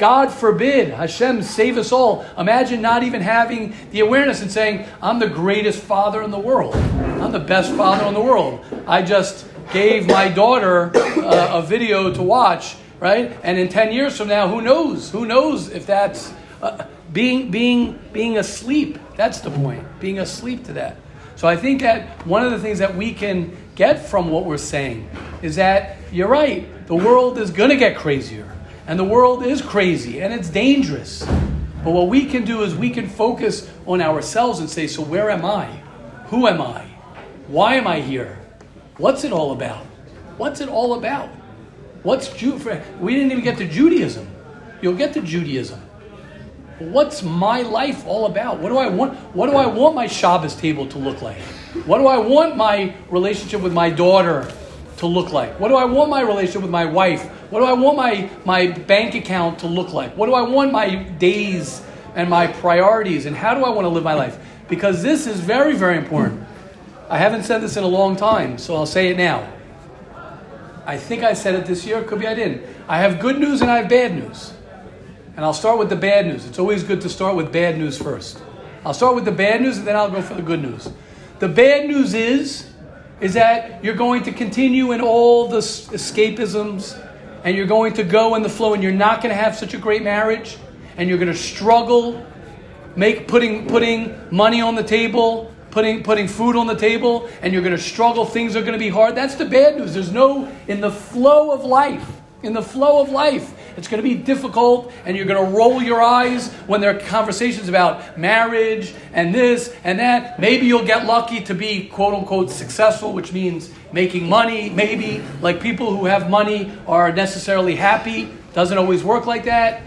God forbid, Hashem save us all. Imagine not even having the awareness and saying, I'm the greatest father in the world. I'm the best father in the world. I just gave my daughter uh, a video to watch, right? And in 10 years from now, who knows? Who knows if that's uh, being, being, being asleep. That's the point, being asleep to that. So I think that one of the things that we can get from what we're saying is that you're right, the world is going to get crazier. And the world is crazy and it's dangerous. But what we can do is we can focus on ourselves and say, so where am I? Who am I? Why am I here? What's it all about? What's it all about? What's Jew? We didn't even get to Judaism. You'll get to Judaism. What's my life all about? What do I want? What do I want my Shabbos table to look like? What do I want my relationship with my daughter to look like? What do I want my relationship with my wife? What do I want my, my bank account to look like? What do I want my days and my priorities and how do I want to live my life? Because this is very, very important. I haven't said this in a long time, so I'll say it now. I think I said it this year, could be I didn't. I have good news and I have bad news. And I'll start with the bad news. It's always good to start with bad news first. I'll start with the bad news and then I'll go for the good news. The bad news is is that you're going to continue in all the escapisms and you're going to go in the flow and you're not going to have such a great marriage and you're going to struggle make putting putting money on the table putting putting food on the table and you're going to struggle things are going to be hard. That's the bad news. There's no in the flow of life in the flow of life it's going to be difficult, and you're going to roll your eyes when there are conversations about marriage and this and that. Maybe you'll get lucky to be quote unquote successful, which means making money. Maybe, like people who have money are necessarily happy. Doesn't always work like that.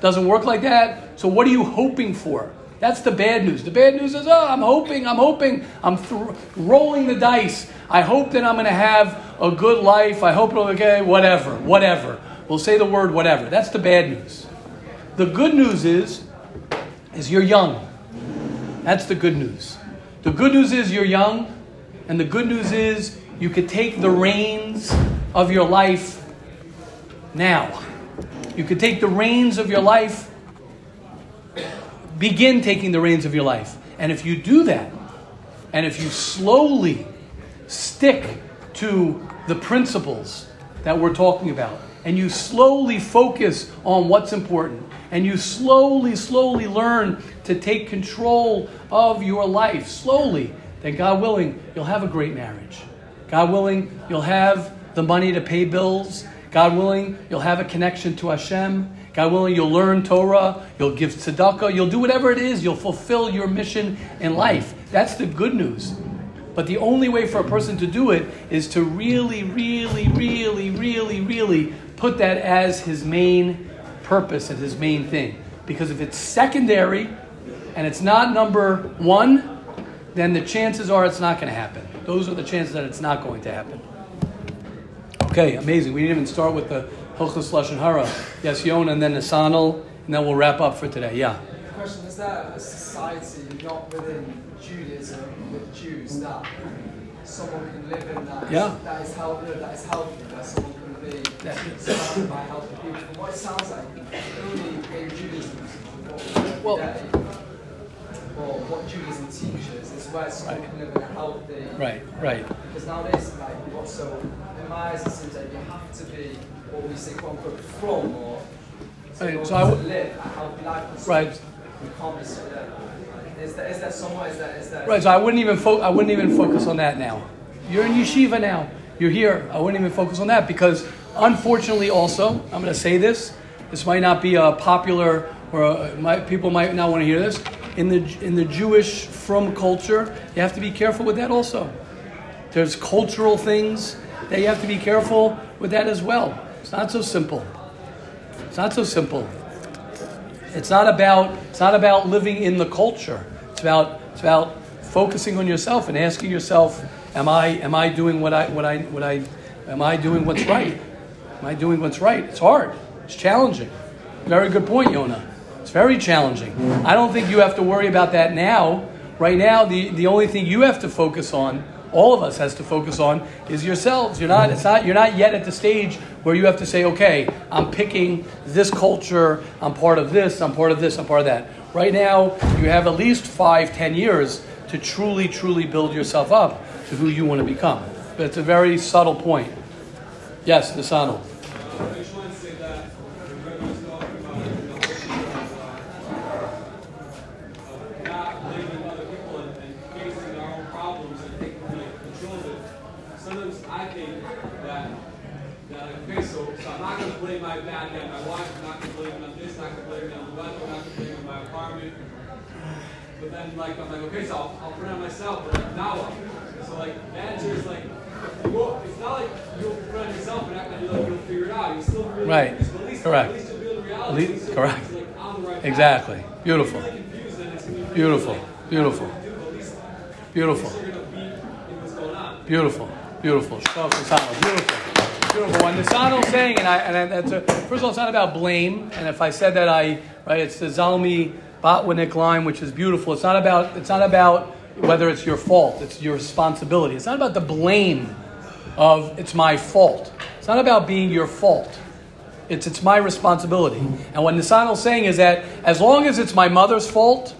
Doesn't work like that. So, what are you hoping for? That's the bad news. The bad news is, oh, I'm hoping, I'm hoping, I'm th- rolling the dice. I hope that I'm going to have a good life. I hope, it'll, okay, whatever, whatever. We'll say the word whatever. That's the bad news. The good news is, is you're young. That's the good news. The good news is you're young, and the good news is you could take the reins of your life now. You could take the reins of your life, begin taking the reins of your life. And if you do that, and if you slowly stick to the principles that we're talking about, and you slowly focus on what's important and you slowly, slowly learn to take control of your life, slowly, then God willing, you'll have a great marriage. God willing, you'll have the money to pay bills. God willing, you'll have a connection to Hashem. God willing, you'll learn Torah, you'll give tzedakah, you'll do whatever it is, you'll fulfill your mission in life. That's the good news. But the only way for a person to do it is to really, really, really, really, really put that as his main purpose and his main thing. Because if it's secondary and it's not number one, then the chances are it's not going to happen. Those are the chances that it's not going to happen. Okay, amazing. We didn't even start with the Hilchus Lashon Hara. Yes, Yona, and then Nisanel, and then we'll wrap up for today. Yeah.
The question is there a society not within Judaism with Jews that someone can live in that,
yeah.
that is healthy, that is healthy, that someone can be surrounded by healthy people. From what it sounds like, only in Judaism, well, today, or what Judaism teaches is where someone right. can live in a healthy.
Right, right.
Because nowadays, like, what so in my eyes, it seems like you have to be what we say, quote unquote, frum or so, right, so I w- live life.
Right.
You can't be so. Is that, is that somewhere? Is that, is that
right? So I wouldn't even fo- I wouldn't even focus on that now. You're in yeshiva now. You're here. I wouldn't even focus on that because Unfortunately, also, I'm going to say this. This might not be a popular, or a, might, people might not want to hear this. In the in the Jewish frum culture, you have to be careful with that also. There's cultural things that you have to be careful with that as well. It's not so simple. It's not so simple. It's not about it's not about living in the culture. It's about it's about focusing on yourself and asking yourself, am I am I doing what I what I what I am I doing what's right? Am I doing what's right? It's hard. It's challenging. Very good point, Yona. It's very challenging. I don't think you have to worry about that now. Right now, the, the only thing you have to focus on, all of us has to focus on, is yourselves. You're not, it's not, you're not yet at the stage where you have to say, okay, I'm picking this culture, I'm part of this, I'm part of this, I'm part of that. Right now, you have at least five, ten years to truly, truly build yourself up to who you want to become. But it's a very subtle point. Yes, Nisano.
sometimes I think that that like, okay, so, so I'm not going to blame my bad day on my wife, I'm not going to blame it on this, not going to blame it on the weather, I'm not going to blame it on my apartment. But then, like, I'm like, okay, so I'll, I'll put it on myself, but like, now what? So, like, manager is like, it's not like you'll on yourself and act like you'll, you'll figure it out. You'll still really,
Right.
At least,
Correct.
At least you'll be able to
At
reality.
least-
At least you'll
correct.
like, on the right path.
Exactly. Beautiful.
If you're really confused, then it's really
Beautiful.
like,
Beautiful.
do, but at least
Beautiful.
you're gonna be in what's going on.
Beautiful, beautiful. Beautiful, beautiful. What Nisano's saying, and I, and I, that's a, first of all, it's not about blame. And if I said that, I right, it's the Zalmi Botwinick line, which is beautiful. It's not about, it's not about whether it's your fault. It's your responsibility. It's not about the blame of it's my fault. It's not about being your fault. It's, it's my responsibility. And what Nisano's saying is that as long as it's my mother's fault,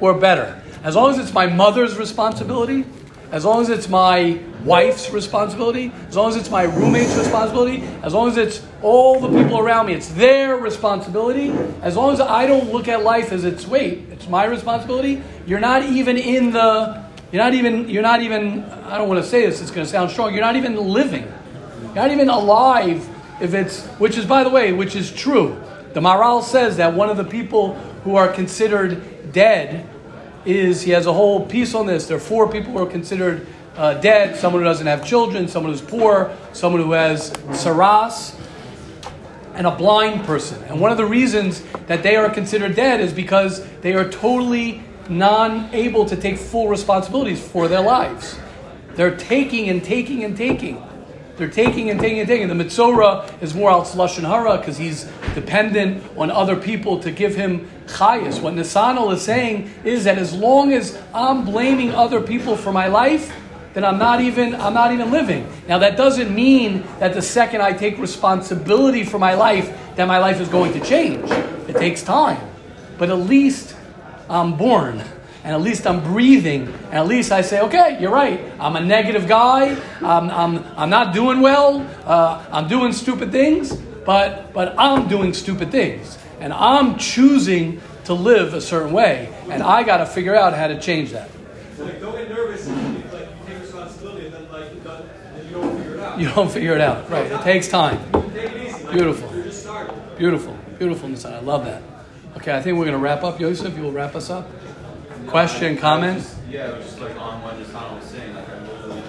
we're better. As long as it's my mother's responsibility, as long as it's my wife's responsibility, as long as it's my roommate's responsibility, as long as it's all the people around me, it's their responsibility. As long as I don't look at life as it's wait, it's my responsibility. You're not even in the you're not even you're not even I don't want to say this, it's going to sound strong. You're not even living. You're not even alive if it's which is by the way, which is true. The Maharal says that one of the people who are considered dead is he has a whole piece on this. There are four people who are considered uh, dead: someone who doesn't have children, someone who's poor, someone who has tzaraas, and a blind person. And one of the reasons that they are considered dead is because they are totally non able to take full responsibilities for their lives. They're taking and taking and taking. They're taking and taking and taking. The Mitzora is more al lashon hara because he's dependent on other people to give him chayas. What Nisanel is saying is that as long as I'm blaming other people for my life, then I'm not even I'm not even living. Now that doesn't mean that the second I take responsibility for my life, that my life is going to change. It takes time, but at least I'm born. And at least I'm breathing. And at least I say, okay, you're right. I'm a negative guy. I'm, I'm, I'm not doing well. Uh, I'm doing stupid things. But, but I'm doing stupid things. And I'm choosing to live a certain way. And I got to figure out how to change that.
Like, don't get nervous if like, you take responsibility and then, like, you don't, then you don't figure it out.
You don't figure it out. Right. It takes time.
Take it easy. Like,
Beautiful.
You're just starting.
Beautiful. Beautiful, Nisan. I love that. Okay, I think we're going to wrap up. Yosef, you will wrap us up? Question, comment?
Yeah, it was just like on what Nisana was saying, like I literally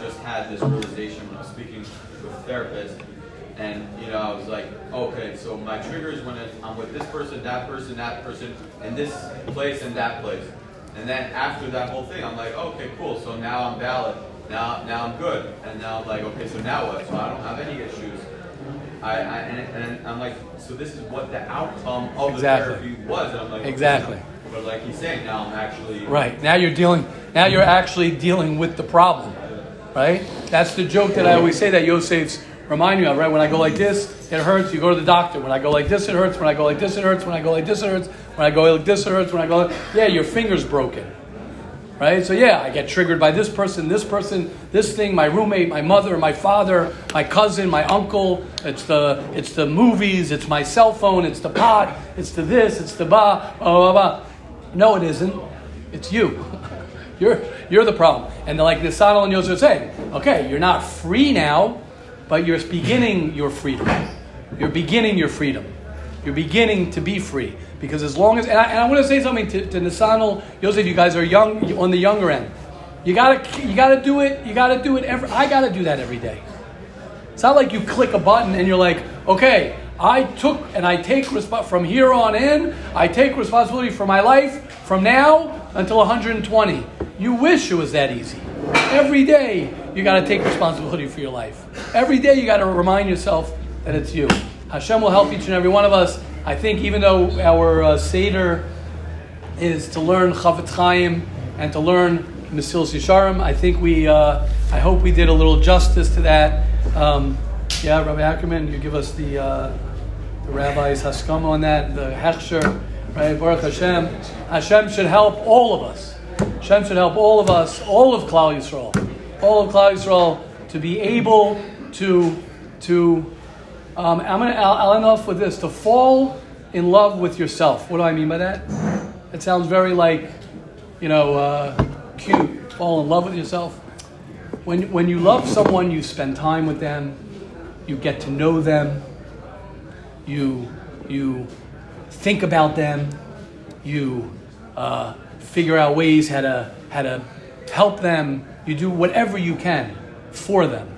just had this realization when I was speaking with a therapist, and you know, I was like, okay, so my trigger is when I'm with this person, that person, that person, and this place and that place. And then after that whole thing, I'm like, okay, cool, so now I'm valid. Now, now I'm good. And now I'm like, okay, so now what? So I don't have any issues. I, I and, and I'm like, so this is what the outcome of the
Exactly.
therapy was. And I'm like, okay,
Exactly.
But like he's saying, now I'm actually
Right. Now you're dealing now you're actually dealing with the problem. Right? That's the joke that I always say that Yosef's remind me of, right? When I go like this, it hurts, you go to the doctor. When I go like this, it hurts. When I go like this, it hurts. When I go like this, it hurts. When I go like this, it hurts. When I go like, yeah, your finger's broken. Right? So yeah, I get triggered by this person, this person, this thing, my roommate, my mother, my father, my cousin, my uncle. It's the it's the movies, it's my cell phone, it's the pot, it's the this, it's the ba, blah, blah, blah. No, it isn't. It's you. You're you're the problem. And like Nisano and Yosef are saying, okay, you're not free now, but you're beginning your freedom. You're beginning your freedom. You're beginning to be free. Because as long as, and I, and I want to say something to, to Nisano, Yosef, you guys are young, on the younger end. You gotta, you gotta do it, you gotta do it every, I gotta do that every day. It's not like you click a button and you're like, okay, I took and I take from here on in, I take responsibility for my life from now until 120. You wish it was that easy. Every day you got to take responsibility for your life. Every day you got to remind yourself that it's you. Hashem will help each and every one of us. I think even though our uh, Seder is to learn Chofetz Chaim and to learn Mesilas Yesharim. I think we, uh, I hope we did a little justice to that. Um, yeah, Rabbi Ackerman, you give us the, uh, the rabbi's haskama on that, the hechsher, right? Baruch Hashem. Hashem should help all of us. Hashem should help all of us, all of Klal Yisrael, all of Klal Yisrael, to be able to, to um, I'm gonna, I'll, I'll end off with this: to fall in love with yourself. What do I mean by that? It sounds very like, you know, uh, cute. Fall in love with yourself. When when you love someone, you spend time with them. you get to know them, you, you think about them, you uh, figure out ways how to, how to help them, you do whatever you can for them.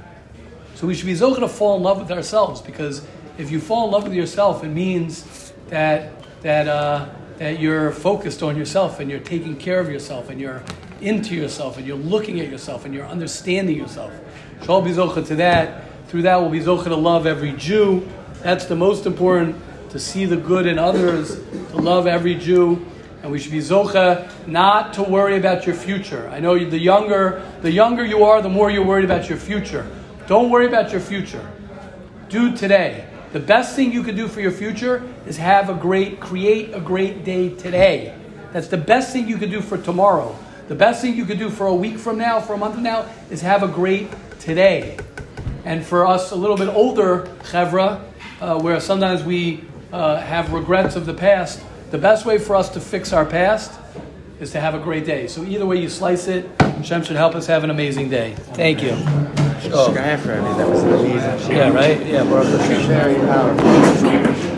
So we should be zochah to fall in love with ourselves because if you fall in love with yourself, it means that that uh, that you're focused on yourself and you're taking care of yourself and you're into yourself and you're looking at yourself and you're understanding yourself. Shall be zochah to that. Through that, we'll be zochah to love every Jew. That's the most important to see the good in others, to love every Jew. And we should be zocha not to worry about your future. I know the younger, the younger you are, the more you're worried about your future. Don't worry about your future. Do today. The best thing you can do for your future is have a great, create a great day today. That's the best thing you can do for tomorrow. The best thing you could do for a week from now, for a month from now, is have a great today. And for us, a little bit older chevra, uh, where sometimes we uh, have regrets of the past, the best way for us to fix our past is to have a great day. So either way you slice it, Hashem should help us have an amazing day. Thank you.
That was amazing.
Yeah, right? Yeah, Baruch Hashem.
Very powerful.